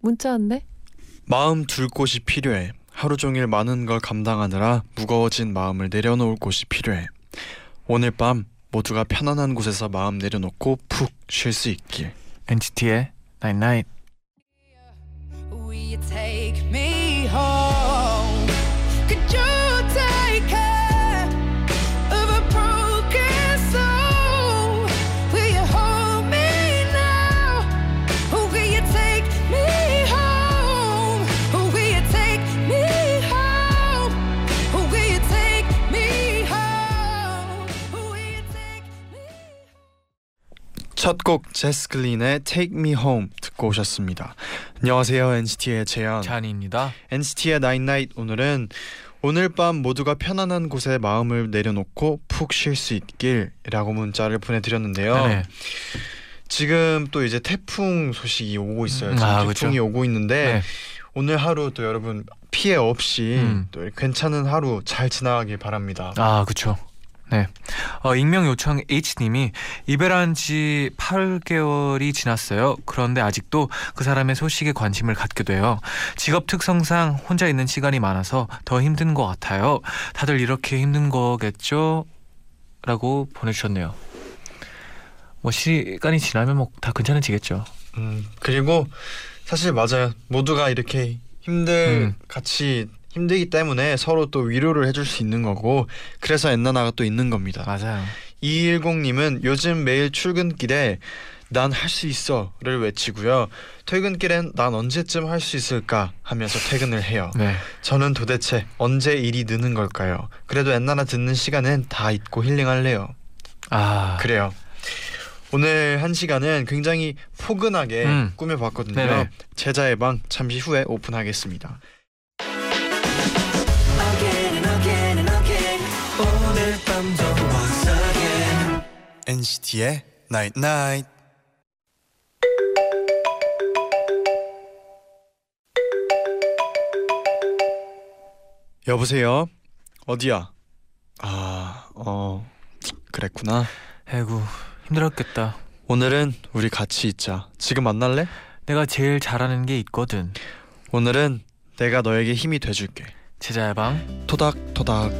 문자 왔네. 마음 둘 곳이 필요해. 하루 종일 많은 걸 감당하느라 무거워진 마음을 내려놓을 곳이 필요해. 오늘 밤 모두가 편안한 곳에서 마음 내려놓고 푹 쉴 수 있길. NCT의 Night Night. 첫곡 제스클린의 Take Me Home 듣고 오셨습니다. 안녕하세요 NCT의 재현. 잔이입니다. NCT의 Night 오늘은 오늘 밤 모두가 편안한 곳에 마음을 내려놓고 푹 쉴 수 있길이라고 문자를 보내드렸는데요. 네. 지금 또 이제 태풍 소식이 오고 있어요. 음, 지금 아, 태풍이 그쵸. 오고 있는데 네. 오늘 하루 또 여러분 피해 없이 음. 또 괜찮은 하루 잘 지나가길 바랍니다. 아, 그쵸. 네. 어, 익명 요청 H님이 이별한 지 8개월이 지났어요. 그런데 아직도 그 사람의 소식에 관심을 갖게 돼요. 직업 특성상 혼자 있는 시간이 많아서 더 힘든 것 같아요. 다들 이렇게 힘든 거겠죠? 라고 보내주셨네요. 뭐 시간이 지나면 뭐 다 괜찮아지겠죠. 음, 그리고 사실 맞아요. 모두가 이렇게 힘들 음. 같이 힘들기 때문에 서로 또 위로를 해줄 수 있는 거고 그래서 엔나나가 또 있는 겁니다. 맞아요. 210님은 요즘 매일 출근길에 난 할 수 있어를 외치고요. 퇴근길엔 난 언제쯤 할 수 있을까 하면서 퇴근을 해요. 네. 저는 도대체 언제 일이 느는 걸까요? 그래도 엔나나 듣는 시간은 다 잊고 힐링할래요. 아. 그래요. 오늘 한 시간은 굉장히 포근하게 음. 꾸며봤거든요. 네네. 제자의 방 잠시 후에 오픈하겠습니다. Once again NCT의 Night Night. 여보세요. 어디야? 아, 어, 그랬구나. 아이고 힘들었겠다. 오늘은 우리 같이 있자. 지금 만날래? 내가 제일 잘하는 게 있거든. 오늘은 내가 너에게 힘이 돼줄게. 제자의 방. 토닥토닥.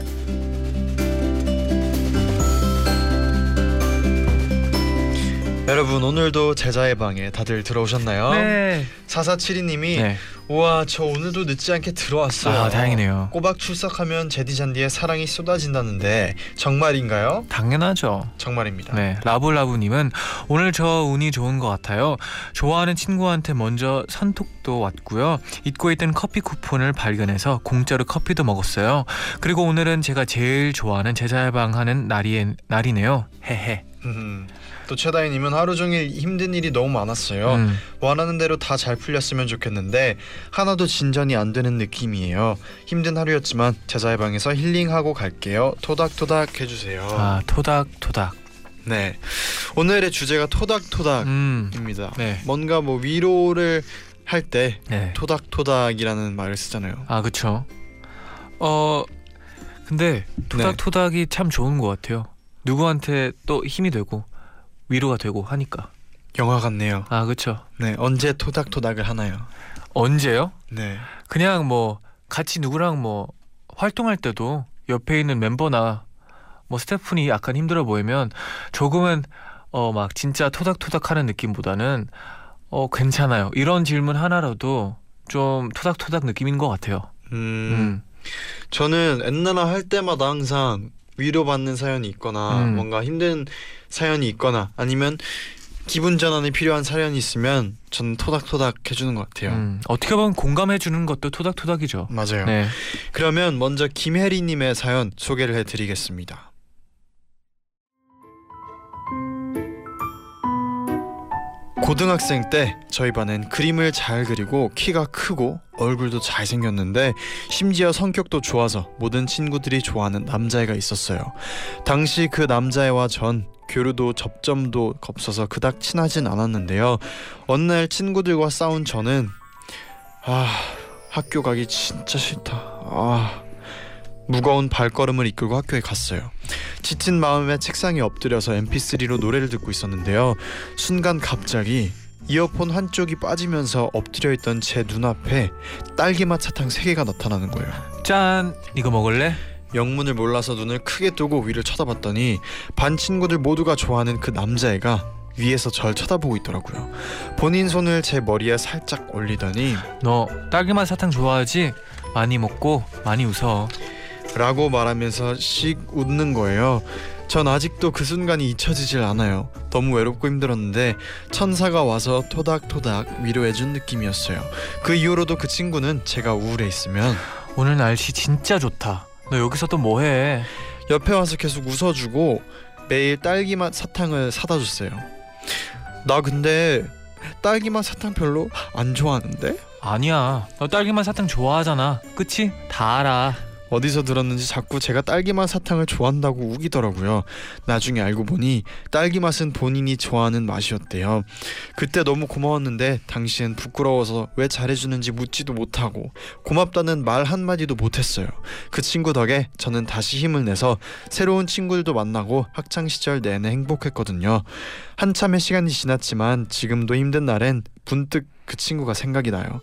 여러분 오늘도 제자의 방에 다들 들어오셨나요? 네. 4472님이 네. 우와 저 오늘도 늦지 않게 들어왔어요. 아 다행이네요. 꼬박 출석하면 제디잔디의 사랑이 쏟아진다는데 정말인가요? 당연하죠. 정말입니다. 네, 라블라브님은 오늘 저 운이 좋은 것 같아요. 좋아하는 친구한테 먼저 선톡도 왔고요. 잊고 있던 커피 쿠폰을 발견해서 공짜로 커피도 먹었어요. 그리고 오늘은 제가 제일 좋아하는 제자방 하는 날이 날이네요. 헤헤. 음, 또 최다희님은 하루 종일 힘든 일이 너무 많았어요. 음, 원하는 대로 다 잘 풀렸으면 좋겠는데 하나도 진전이 안 되는 느낌이에요. 힘든 하루였지만 제자의 방에서 힐링하고 갈게요. 토닥토닥 해주세요. 아 토닥토닥. 네, 오늘의 주제가 토닥토닥입니다. 음, 네. 뭔가 뭐 위로를 할때 네. 토닥토닥이라는 말을 쓰잖아요. 아 그쵸. 어 근데 토닥토닥이 참 좋은 것 같아요. 누구한테 또 힘이 되고 위로가 되고 하니까. 영화 같네요. 아 그쵸. 네, 언제 토닥토닥을 하나요? 언제요? 네, 그냥 뭐 같이 누구랑 뭐 활동할 때도 옆에 있는 멤버나 뭐 스태프분이 약간 힘들어 보이면 조금은 어 막 진짜 토닥토닥하는 느낌보다는 어 괜찮아요. 이런 질문 하나라도 좀 토닥토닥 느낌인 것 같아요. 음, 음, 저는 엔나나 할 때마다 항상 위로받는 사연이 있거나 음. 뭔가 힘든 사연이 있거나 아니면 기분 전환이 필요한 사연이 있으면 저는 토닥토닥 해주는 것 같아요. 음, 어떻게 보면 공감해 주는 것도 토닥토닥이죠. 맞아요. 네. 그러면 먼저 김혜리님의 사연 소개를 해드리겠습니다. 고등학생 때 저희 반엔 그림을 잘 그리고 키가 크고 얼굴도 잘 생겼는데 심지어 성격도 좋아서 모든 친구들이 좋아하는 남자애가 있었어요. 당시 그 남자애와 전 교류도 접점도 없어서 그닥 친하진 않았는데요. 어느 날 친구들과 싸운 저는 아 학교 가기 진짜 싫다. 아 무거운 발걸음을 이끌고 학교에 갔어요. 지친 마음에 책상에 엎드려서 mp3로 노래를 듣고 있었는데요. 순간 갑자기 이어폰 한쪽이 빠지면서 엎드려 있던 제 눈앞에 딸기맛 사탕 세 개가 나타나는 거예요. 짠 이거 먹을래? 영문을 몰라서 눈을 크게 뜨고 위를 쳐다봤더니 반 친구들 모두가 좋아하는 그 남자애가 위에서 절 쳐다보고 있더라고요. 본인 손을 제 머리에 살짝 올리더니 너 딸기맛 사탕 좋아하지? 많이 먹고 많이 웃어 라고 말하면서 씩 웃는 거예요. 전 아직도 그 순간이 잊혀지질 않아요. 너무 외롭고 힘들었는데 천사가 와서 토닥토닥 위로해준 느낌이었어요. 그 이후로도 그 친구는 제가 우울해 있으면 오늘 날씨 진짜 좋다 너 여기서 또 뭐해? 옆에 와서 계속 웃어주고 매일 딸기맛 사탕을 사다 줬어요. 나 근데 딸기맛 사탕 별로 안 좋아하는데 아니야 너 딸기맛 사탕 좋아하잖아 그치? 다 알아 어디서 들었는지 자꾸 제가 딸기맛 사탕을 좋아한다고 우기더라고요. 나중에 알고 보니 딸기 맛은 본인이 좋아하는 맛이었대요. 그때 너무 고마웠는데 당시엔 부끄러워서 왜 잘해주는지 묻지도 못하고 고맙다는 말 한마디도 못했어요. 그 친구 덕에 저는 다시 힘을 내서 새로운 친구들도 만나고 학창 시절 내내 행복했거든요. 한참의 시간이 지났지만 지금도 힘든 날엔 문득 그 친구가 생각이 나요.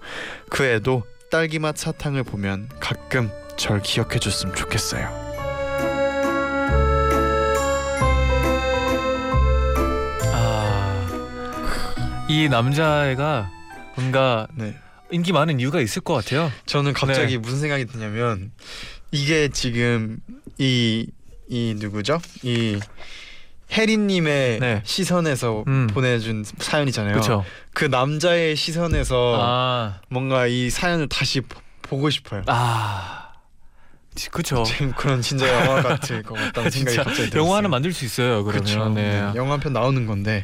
그 애도 딸기맛 사탕을 보면 가끔 절 기억해 줬으면 좋겠어요. 아 이 남자애가 뭔가 네. 인기 많은 이유가 있을 것 같아요 저는 갑자기 네. 무슨 생각이 드냐면 이게 지금 이 이 누구죠? 이 혜리님의 네. 시선에서 음. 보내준 사연이잖아요. 그쵸? 그 남자의 시선에서 아, 뭔가 이 사연을 다시 보- 보고 싶어요. 아, 지- 그쵸. 지금 그런 진짜 영화 같을 것 같다는 생각이 진짜 갑자기 들었어요. 영화 하나 만들 수 있어요. 그러면 그쵸. 네. 네. 영화 한 편 나오는 건데.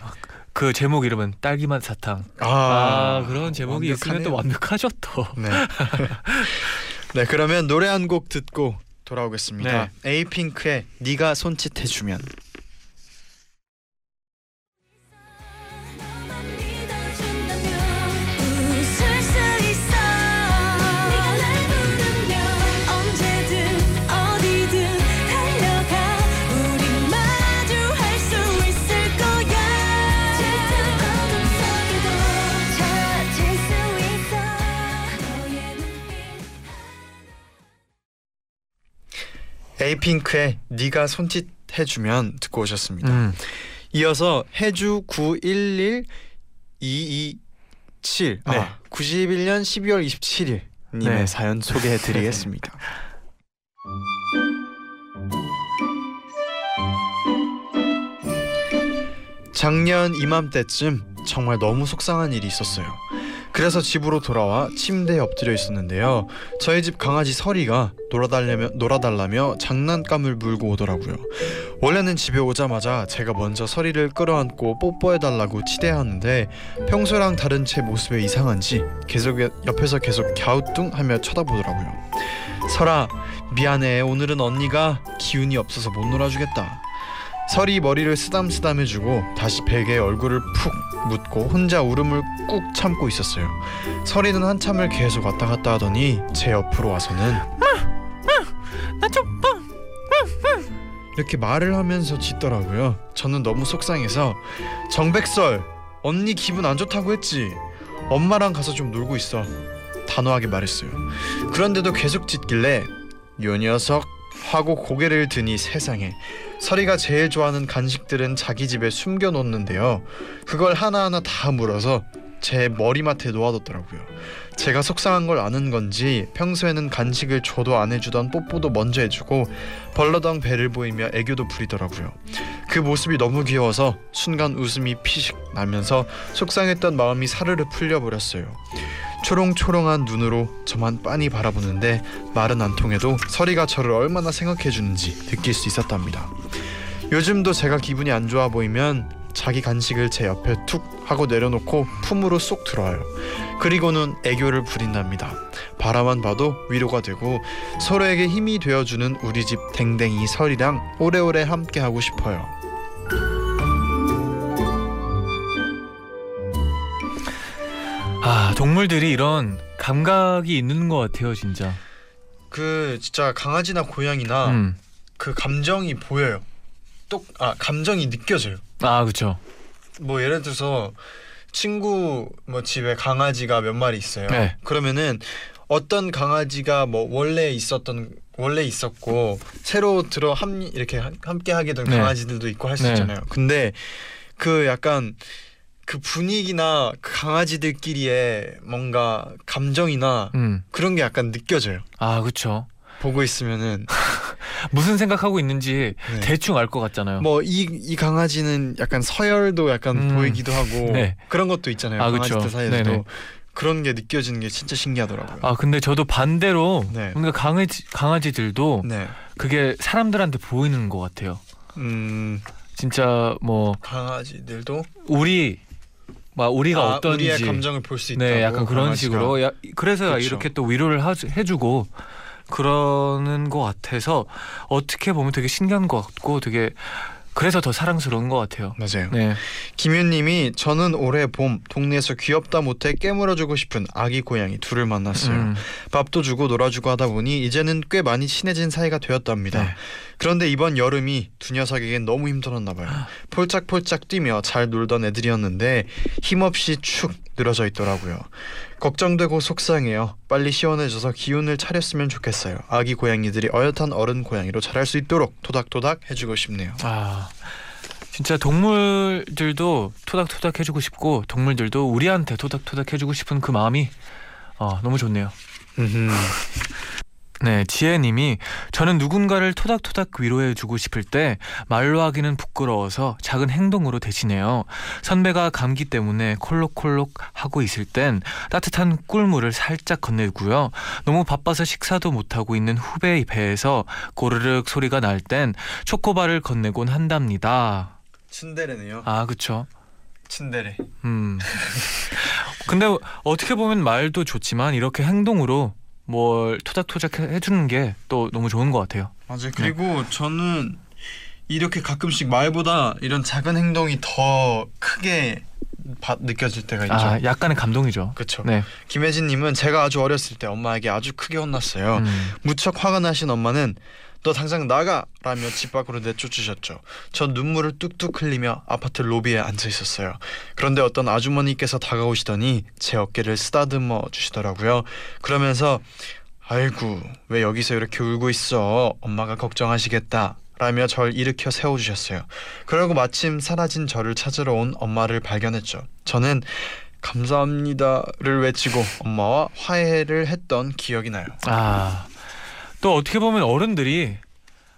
그 제목 이름은 딸기맛 사탕. 아, 아, 그런 제목이 있으면 또 완벽하네요. 완벽하죠 또. 네. 네, 그러면 노래 한 곡 듣고 돌아오겠습니다. 네. 에이핑크의 네가 손짓해 주면. 에이핑크의 네가 손짓해 주면 듣고 오셨습니다. 음. 이어서 해주 911 227 네. 아, 91년 12월 27일 님의 네. 사연 소개해 드리겠습니다. 작년 이맘때쯤 정말 너무 속상한 일이 있었어요. 그래서 집으로 돌아와 침대에 엎드려 있었는데요. 저희 집 강아지 서리가 놀아달라며, 놀아달라며 장난감을 물고 오더라고요. 원래는 집에 오자마자 제가 먼저 서리를 끌어안고 뽀뽀해달라고 치대하는데 평소랑 다른 제 모습에 이상한지 계속 옆에서 계속 갸우뚱하며 쳐다보더라고요. 설아 미안해 오늘은 언니가 기운이 없어서 못 놀아주겠다. 설이 머리를 쓰담쓰담 해주고 다시 베개에 얼굴을 푹 묻고 혼자 울음을 꾹 참고 있었어요. 설이는 한참을 계속 왔다 갔다 하더니 제 옆으로 와서는 나좀 빵. 이렇게 말을 하면서 짖더라고요. 저는 너무 속상해서 정백설 언니 기분 안 좋다고 했지. 엄마랑 가서 좀 놀고 있어. 단호하게 말했어요. 그런데도 계속 짖길래 요 녀석 하고 고개를 드니 세상에 설이가 제일 좋아하는 간식들은 자기 집에 숨겨 놓는데요. 그걸 하나하나 다 물어서 제 머리맡에 놓아뒀더라고요. 제가 속상한 걸 아는 건지 평소에는 간식을 줘도 안 해주던 뽀뽀도 먼저 해주고 벌러덩 배를 보이며 애교도 부리더라고요. 그 모습이 너무 귀여워서 순간 웃음이 피식 나면서 속상했던 마음이 사르르 풀려버렸어요. 초롱초롱한 눈으로 저만 빤히 바라보는데 말은 안 통해도 서리가 저를 얼마나 생각해 주는지 느낄 수 있었답니다. 요즘도 제가 기분이 안 좋아 보이면 자기 간식을 제 옆에 툭 하고 내려놓고 품으로 쏙 들어와요. 그리고는 애교를 부린답니다. 바라만 봐도 위로가 되고 서로에게 힘이 되어주는 우리 집 댕댕이 설이랑 오래오래 함께 하고 싶어요. 아 동물들이 이런 감각이 있는 것 같아요 진짜. 그 진짜 강아지나 고양이나 음. 그 감정이 보여요. 똑아 감정이 느껴져요. 아 그렇죠. 뭐 예를 들어서 친구 뭐 집에 강아지가 몇 마리 있어요. 네. 그러면은 어떤 강아지가 뭐 원래 있었던 원래 있었고 새로 들어 함 이렇게 하- 함께 하게 된 네. 강아지들도 있고 할수 네. 있잖아요. 근데 그 약간 그 분위기나 그 강아지들끼리의 뭔가 감정이나 음. 그런 게 약간 느껴져요. 아 그렇죠. 보고 있으면은 무슨 생각하고 있는지 네. 대충 알 것 같잖아요. 뭐 이 이 강아지는 약간 서열도 약간 음. 보이기도 하고 네. 그런 것도 있잖아요. 아, 강아지들. 사이에서도 네네. 그런 게 느껴지는 게 진짜 신기하더라고요. 아 근데 저도 반대로 네. 뭔가 강아지 강아지들도 네. 그게 사람들한테 보이는 것 같아요. 음 진짜 뭐 강아지들도 우리 막 우리가 아, 어떤지 우리의 감정을 볼 수 있다고. 네 약간 그런 강아지가. 식으로 야, 그래서 그쵸. 이렇게 또 위로를 하, 해주고 그러는 것 같아서 어떻게 보면 되게 신기한 것 같고 되게 그래서 더 사랑스러운 것 같아요. 맞아요. 네. 김윤님이 저는 올해 봄 동네에서 귀엽다 못해 깨물어주고 싶은 아기 고양이 둘을 만났어요. 음, 밥도 주고 놀아주고 하다 보니 이제는 꽤 많이 친해진 사이가 되었답니다. 네. 그런데 이번 여름이 두 녀석에겐 너무 힘들었나 봐요. 폴짝폴짝 뛰며 잘 놀던 애들이었는데 힘없이 축 늘어져 있더라고요. 걱정되고 속상해요. 빨리 시원해져서 기운을 차렸으면 좋겠어요. 아기 고양이들이 어엿한 어른 고양이로 자랄 수 있도록 토닥토닥 해주고 싶네요. 아 진짜 동물들도 토닥토닥 해주고 싶고 동물들도 우리한테 토닥토닥 해주고 싶은 그 마음이 어, 너무 좋네요. 네, 지혜님이 저는 누군가를 토닥토닥 위로해주고 싶을 때 말로 하기는 부끄러워서 작은 행동으로 대신해요. 선배가 감기 때문에 콜록콜록 하고 있을 땐 따뜻한 꿀물을 살짝 건네고요. 너무 바빠서 식사도 못하고 있는 후배의 배에서 고르륵 소리가 날 땐 초코바를 건네곤 한답니다. 츤데레네요. 아, 그쵸. 츤데레. 음. 근데 어떻게 보면 말도 좋지만 이렇게 행동으로 뭘 토닥토닥 해- 해주는 게 또 너무 좋은 것 같아요. 맞아요. 그리고 저는 이렇게 가끔씩 말보다 이런 작은 행동이 더 크게 바, 느껴질 때가 있죠. 아, 약간의 감동이죠. 그렇죠. 네. 김혜진님은 제가 아주 어렸을 때 엄마에게 아주 크게 혼났어요. 음. 무척 화가 나신 엄마는 너 당장 나가 라며 집 밖으로 내쫓으셨죠. 전 눈물을 뚝뚝 흘리며 아파트 로비에 앉아 있었어요. 그런데 어떤 아주머니께서 다가오시더니 제 어깨를 쓰다듬어 주시더라고요. 그러면서 아이고 왜 여기서 이렇게 울고 있어? 엄마가 걱정하시겠다. 라며 절 일으켜 세워주셨어요. 그러고 마침 사라진 저를 찾으러 온 엄마를 발견했죠. 저는 감사합니다를 외치고 엄마와 화해를 했던 기억이 나요. 아, 또 어떻게 보면 어른들이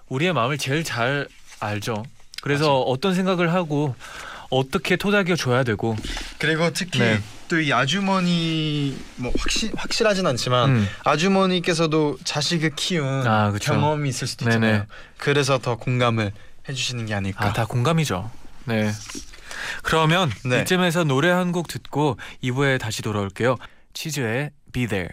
우리의 마음을 제일 잘 알죠. 그래서 어떤 생각을 하고 어떻게 토닥여 줘야 되고. 그리고 특히 네. 또이 아주머니 뭐 확실 확실하진 않지만 음. 아주머니께서도 자식을 키운 아, 그쵸. 경험이 있을 수도 네네. 있잖아요. 그래서 더 공감을 해주시는 게 아닐까. 아, 다 공감이죠. 네. 그러면 네. 이쯤에서 노래 한 곡 듣고 2부에 다시 돌아올게요. 치즈의 Be There.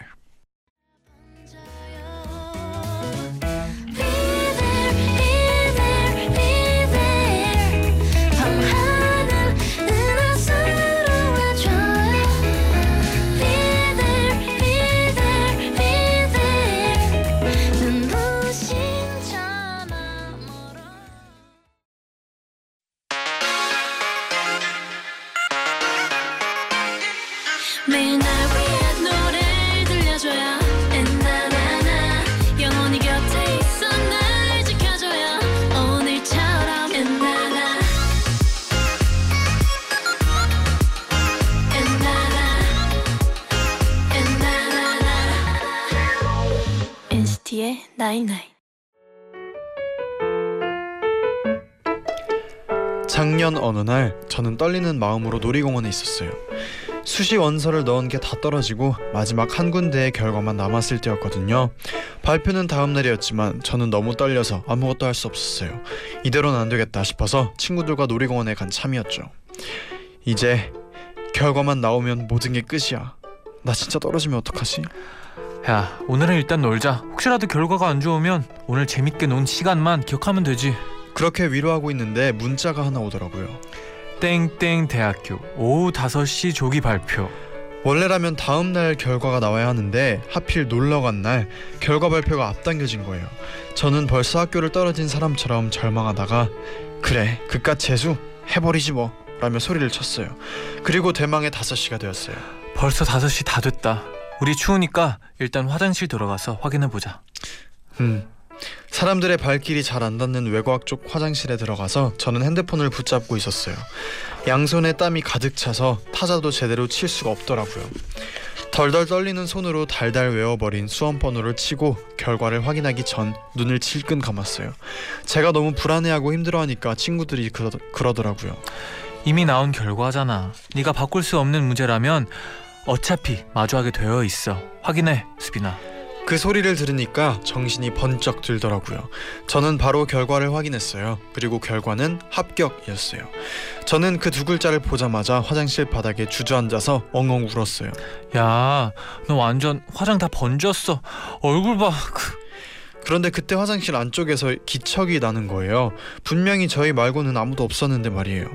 night night 작년 어느 날 저는 떨리는 마음으로 놀이공원에 있었어요. 수시 원서를 넣은 게 다 떨어지고 마지막 한 군데의 결과만 남았을 때였거든요. 발표는 다음 날이었지만 저는 너무 떨려서 아무것도 할 수 없었어요. 이대로는 안 되겠다 싶어서 친구들과 놀이공원에 간 참이었죠. 이제 결과만 나오면 모든 게 끝이야. 나 진짜 떨어지면 어떡하지? 야 오늘은 일단 놀자 혹시라도 결과가 안 좋으면 오늘 재밌게 논 시간만 기억하면 되지 그렇게 위로하고 있는데 문자가 하나 오더라고요. 땡땡 대학교 오후 5시 조기 발표 원래라면 다음 날 결과가 나와야 하는데 하필 놀러 간 날 결과 발표가 앞당겨진 거예요. 저는 벌써 학교를 떨어진 사람처럼 절망하다가 그래 그깟 재수 해버리지 뭐 라며 소리를 쳤어요. 그리고 대망의 5시가 되었어요. 벌써 5시 다 됐다 우리 추우니까 일단 화장실 들어가서 확인해 보자 음. 사람들의 발길이 잘 안 닿는 외곽 쪽 화장실에 들어가서 저는 핸드폰을 붙잡고 있었어요. 양손에 땀이 가득 차서 타자도 제대로 칠 수가 없더라고요. 덜덜 떨리는 손으로 달달 외워버린 수험 번호를 치고 결과를 확인하기 전 눈을 질끈 감았어요. 제가 너무 불안해하고 힘들어하니까 친구들이 그러, 그러더라고요. 이미 나온 결과잖아 네가 바꿀 수 없는 문제라면 어차피 마주하게 되어 있어 확인해 수빈아 그 소리를 들으니까 정신이 번쩍 들더라고요. 저는 바로 결과를 확인했어요. 그리고 결과는 합격이었어요. 저는 그 두 글자를 보자마자 화장실 바닥에 주저앉아서 엉엉 울었어요. 야 너 완전 화장 다 번졌어 얼굴 봐 그, 그런데 그때 화장실 안쪽에서 기척이 나는 거예요. 분명히 저희 말고는 아무도 없었는데 말이에요.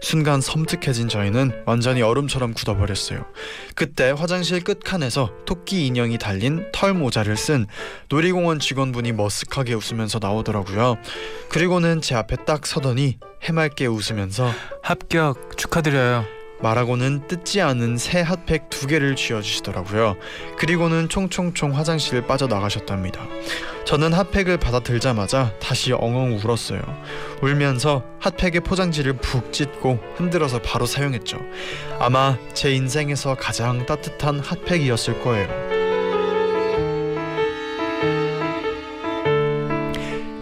순간 섬뜩해진 저희는 완전히 얼음처럼 굳어버렸어요. 그때 화장실 끝칸에서 토끼 인형이 달린 털 모자를 쓴 놀이공원 직원분이 머쓱하게 웃으면서 나오더라고요. 그리고는 제 앞에 딱 서더니 해맑게 웃으면서 합격 축하드려요 말하고는 뜯지 않은 새 핫팩 두 개를 쥐어주시더라고요. 그리고는 총총총 화장실을 빠져나가셨답니다. 저는 핫팩을 받아 들자마자 다시 엉엉 울었어요. 울면서 핫팩의 포장지를 푹 찢고 흔들어서 바로 사용했죠. 아마 제 인생에서 가장 따뜻한 핫팩이었을 거예요.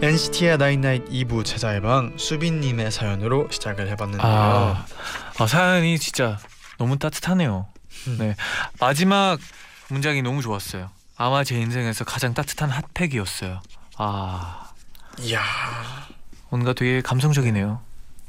NCT의 나인나잇 2부 제자의 방 수빈님의 사연으로 시작을 해봤는데요. 아, 아 사연이 진짜 너무 따뜻하네요. 음. 네 마지막 문장이 너무 좋았어요. 아마 제 인생에서 가장 따뜻한 핫팩이었어요. 아 이야 뭔가 되게 감성적이네요.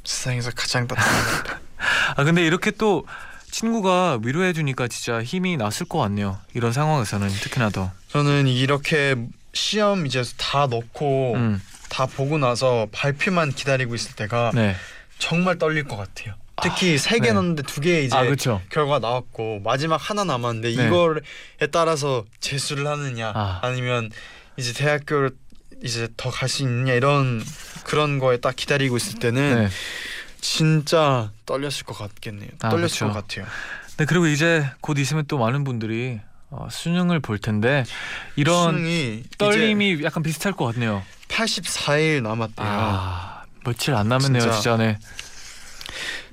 세상에서 가장 따뜻한 아 근데 이렇게 또 친구가 위로해 주니까 진짜 힘이 났을 것 같네요. 이런 상황에서는 특히나 더. 저는 이렇게 시험 이제 다 넣고 음, 다 보고 나서 발표만 기다리고 있을 때가 네. 정말 떨릴 것 같아요. 특히 세개 네. 넣었는데 두 개 이제 아. 결과 나왔고 마지막 하나 남았는데 네. 이거에 따라서 재수를 하느냐 아. 아. 니면 이제 대학교를 이제 더 갈 수 있느냐 이런 그런 거에 딱 기다리고 있을 때는 네. 진짜 떨렸을 것 같겠네요. 아, 떨렸을 그쵸. 것 같아요. 네 그리고 이제 곧 있으면 또 많은 분들이 어, 수능을 볼 텐데 이런 떨림이 약간 비슷할 것 같네요. 84일 남았대요. 아 며칠 안 남았네요, 진짜. 진짜. 네.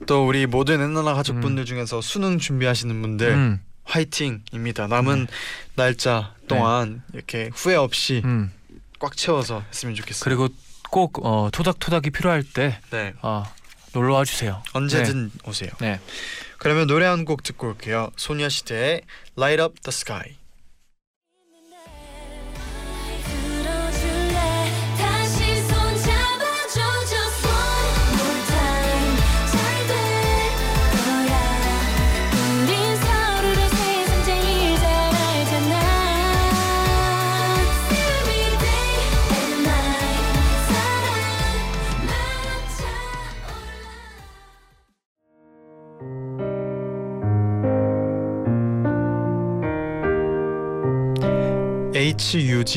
또 우리 모든 엔나나 가족분들 중에서 수능 준비하시는 분들 음, 화이팅입니다. 남은 날짜 동안 이렇게 후회 없이 음. 꽉 채워서 했으면 좋겠어요. 그리고 꼭 어, 토닥토닥이 필요할 때 네 어, 놀러 와 주세요. 언제든 오세요. 네. 그러면 노래 한 곡 듣고 올게요. 소녀시대의 Light Up the Sky.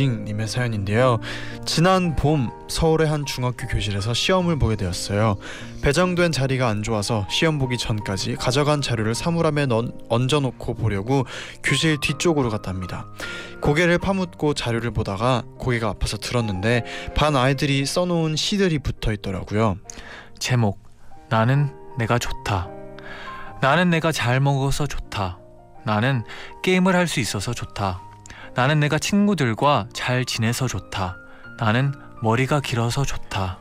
H 유징님의 사연인데요. 지난 봄 서울의 한 중학교 교실에서 시험을 보게 되었어요. 배정된 자리가 안 좋아서 시험 보기 전까지 가져간 자료를 사물함에 넣, 얹어놓고 보려고 교실 뒤쪽으로 갔답니다. 고개를 파묻고 자료를 보다가 고개가 아파서 들었는데 반 아이들이 써놓은 시들이 붙어 있더라고요. 제목 나는 내가 좋다. 나는 내가 잘 먹어서 좋다. 나는 게임을 할 수 있어서 좋다. 나는 내가 친구들과 잘 지내서 좋다. 나는 머리가 길어서 좋다.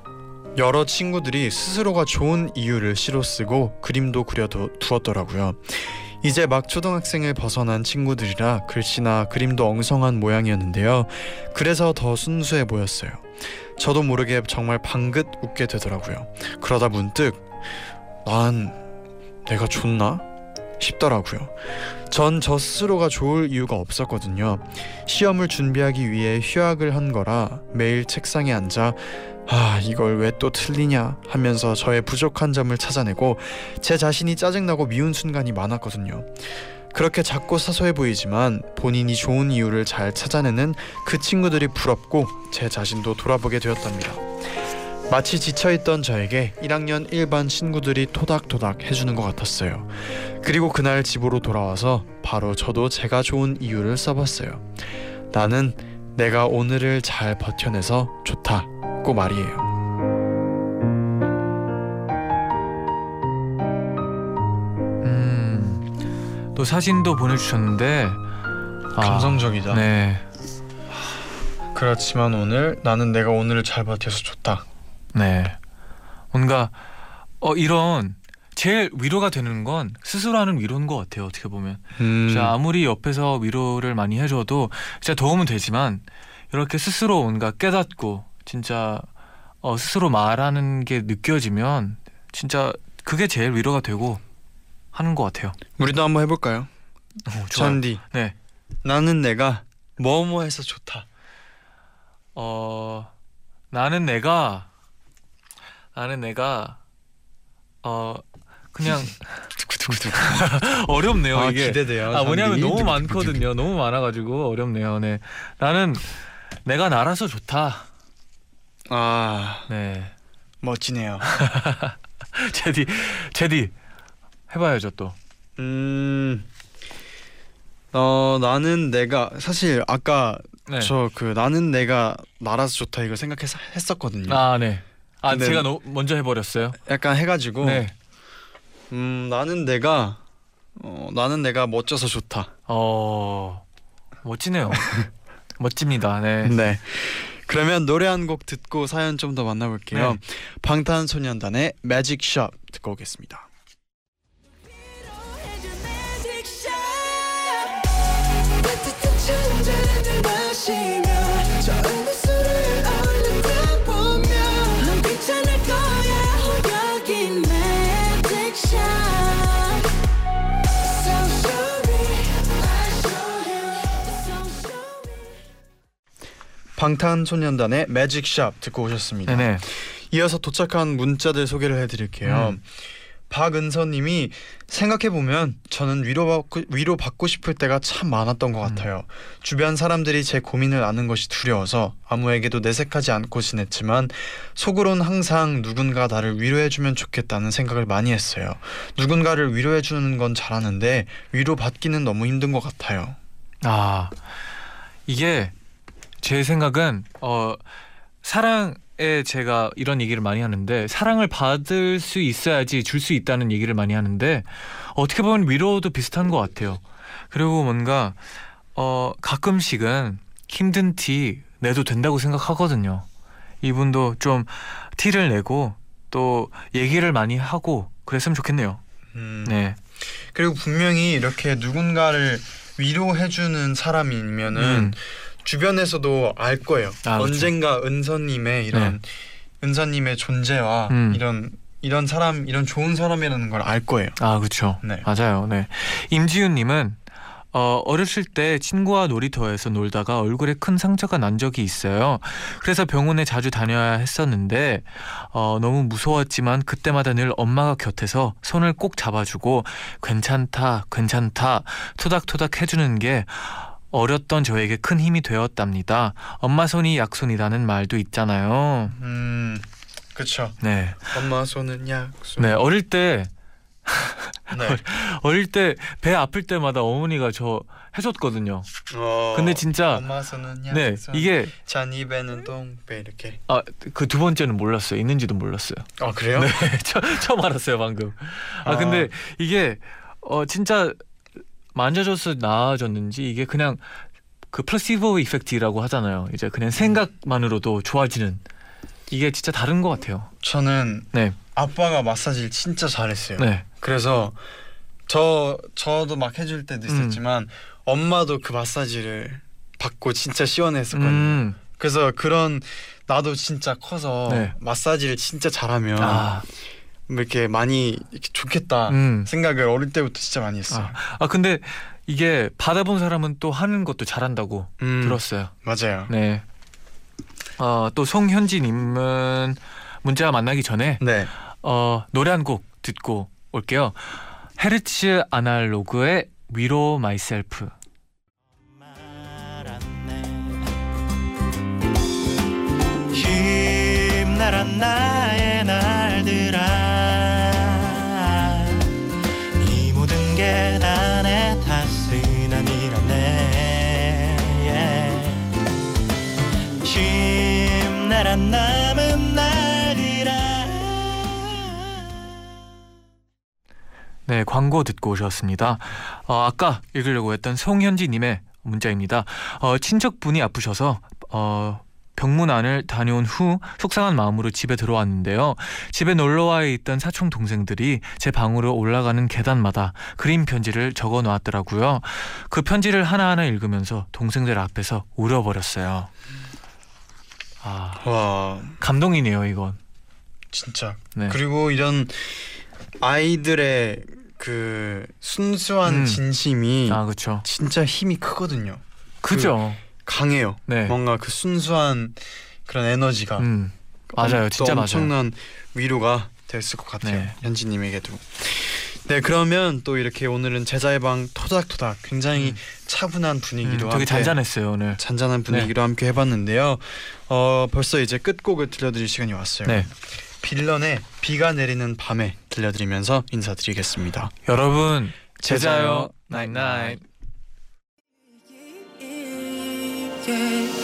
여러 친구들이 스스로가 좋은 이유를 시로 쓰고 그림도 그려 두- 두었더라고요. 이제 막 초등학생을 벗어난 친구들이라 글씨나 그림도 엉성한 모양이었는데요. 그래서 더 순수해 보였어요. 저도 모르게 정말 방긋 웃게 되더라고요. 그러다 문득 난 내가 좋나 싶더라고요. 전 저 스스로가 좋을 이유가 없었거든요. 시험을 준비하기 위해 휴학을 한 거라 매일 책상에 앉아 아 이걸 왜 또 틀리냐 하면서 저의 부족한 점을 찾아내고 제 자신이 짜증나고 미운 순간이 많았거든요. 그렇게 작고 사소해 보이지만 본인이 좋은 이유를 잘 찾아내는 그 친구들이 부럽고 제 자신도 돌아보게 되었답니다. 마치 지쳐있던 저에게 1학년 일반 친구들이 토닥토닥 해주는 것 같았어요. 그리고 그날 집으로 돌아와서 바로 저도 제가 좋은 이유를 써봤어요. 나는 내가 오늘을 잘 버텨내서 좋다고 말이에요. 음, 또 사진도 보내주셨는데 아, 감성적이다. 네, 그렇지만 오늘 나는 내가 오늘을 잘 버텨서 좋다. 네. 뭔가 어 이런 제일 위로가 되는 건 스스로 하는 위로인 것 같아요. 어떻게 보면. 음, 진짜 아무리 옆에서 위로를 많이 해줘도 진짜 도움은 되지만 이렇게 스스로 뭔가 깨닫고 진짜 어, 스스로 말하는 게 느껴지면 진짜 그게 제일 위로가 되고 하는 것 같아요. 우리도 한번 해볼까요? 어. 잔디. 네. 나는 내가 뭐뭐해서 좋다. 어 나는 내가 나는 내가 어 그냥 어렵네요 아 이게. 기대돼요. 아 뭐냐면. 너무 많거든요. 너무 많아가지고 어렵네요. 네. 나는 내가 날아서 좋다. 아 네. 멋지네요. 제디 제디 해봐야죠 또. 음. 어 나는 내가 사실 아까 네. 저그 나는 내가 날아서 좋다 이걸 생각해서 했었거든요. 아 네. 아 제가 너, 먼저 해버렸어요. 약간 해가지고 네. 음 나는 내가 어 나는 내가 멋져서 좋다. 어 멋지네요. 멋집니다. 네. 네. 그러면 노래 한 곡 듣고 사연 좀 더 만나볼게요. 네. 방탄소년단의 매직 숍 듣고 오겠습니다. 방탄소년단의 매직 숍 듣고 오셨습니다. 네네. 이어서 도착한 문자들 소개를 해드릴게요. 음. 박은서님이 생각해 보면 저는 위로받고 위로 받고 싶을 때가 참 많았던 음. 것 같아요. 주변 사람들이 제 고민을 아는 것이 두려워서 아무에게도 내색하지 않고 지냈지만 속으론 항상 누군가 나를 위로해주면 좋겠다는 생각을 많이 했어요. 누군가를 위로해주는 건 잘하는데 위로 받기는 너무 힘든 것 같아요. 아 이게 제 생각은 어 사랑에 제가 이런 얘기를 많이 하는데 사랑을 받을 수 있어야지 줄 수 있다는 얘기를 많이 하는데 어떻게 보면 위로도 비슷한 것 같아요. 그리고 뭔가 어 가끔씩은 힘든 티 내도 된다고 생각하거든요. 이분도 좀 티를 내고 또 얘기를 많이 하고 그랬으면 좋겠네요. 음, 네. 그리고 분명히 이렇게 누군가를 위로해주는 사람이면은 음. 주변에서도 알 거예요. 아, 그쵸. 언젠가 은서님의 이런 은서님의 존재와 음. 이런 이런 사람 이런 좋은 사람이라는 걸 알 거예요. 아, 그렇죠. 네. 맞아요. 네. 임지윤 님은 어, 어렸을 때 친구와 놀이터에서 놀다가 얼굴에 큰 상처가 난 적이 있어요. 그래서 병원에 자주 다녀야 했었는데 어, 너무 무서웠지만 그때마다 늘 엄마가 곁에서 손을 꼭 잡아주고 괜찮다, 괜찮다 토닥토닥 해주는 게 어렸던 저에게 큰 힘이 되었답니다. 엄마 손이 약손이라는 말도 있잖아요. 음, 그렇죠. 네, 엄마 손은 약손. 네 어릴 때 네. 어릴 때 배 아플 때마다 어머니가 저 해줬거든요. 어, 근데 진짜 엄마 손은 약손. 네 이게 잔 입에는 똥배 이렇게. 아 그 두 번째는 몰랐어요. 있는지도 몰랐어요. 아 그래요? 네, 처, 처음 알았어요 방금. 아 아. 근데 이게 어 진짜 만져줘서 나아졌는지 이게 그냥 그 플라시보 이펙트라고 하잖아요. 이제 그냥 생각만으로도 좋아지는 이게 진짜 다른 것 같아요. 저는 네, 아빠가 마사지를 진짜 잘했어요. 네, 그래서 저 저도 막 해줄 때도 음. 있었지만 엄마도 그 마사지를 받고 진짜 시원했었거든요. 음, 그래서 그런 나도 진짜 커서 네. 마사지를 진짜 잘하면 아, 이렇게 많이 이렇게 좋겠다 음. 생각을 어릴 때부터 진짜 많이 했어요. 아 근데 이게 받아본 사람은 또 하는 것도 잘한다고 음, 들었어요. 맞아요. 네. 어, 또 송현지님은 문자 만나기 전에 네. 어, 노래 한 곡 듣고 올게요. 헤르츠 아날로그의 위로 myself. 나의 날 힘내란 남은 날들아 네, 광고 듣고 오셨습니다. 어, 아까 읽으려고 했던 송현지님의 문자입니다. 어, 친척분이 아프셔서 어, 병문안을 다녀온 후 속상한 마음으로 집에 들어왔는데요. 집에 놀러와 있던 사촌 동생들이 제 방으로 올라가는 계단마다 그림 편지를 적어 놓았더라고요. 그 편지를 하나하나 읽으면서 동생들 앞에서 울어버렸어요. 아, 와 감동이네요, 이건. 진짜. 네. 그리고 이런 아이들의 그 순수한 음. 진심이 아, 그렇죠. 진짜 힘이 크거든요. 그죠. 강해요. 네. 뭔가 그 순수한 그런 에너지가 음. 맞아요. 엄- 진짜 또 맞아요. 엄청난 위로가 됐을 것 같아요. 네. 현지님에게도. 네 그러면 또 이렇게 오늘은 제자의 방 토닥토닥 굉장히 음. 차분한 음, 분위기로 되게 함께 잔잔했어요, 오늘. 잔잔한 분위기로 함께 해봤는데요. 어 벌써 이제 끝곡을 들려드릴 시간이 왔어요. 네. 빌런의 비가 내리는 밤에 들려드리면서 인사드리겠습니다. 여러분 제자요, 제자요 나잇나잇 yeah.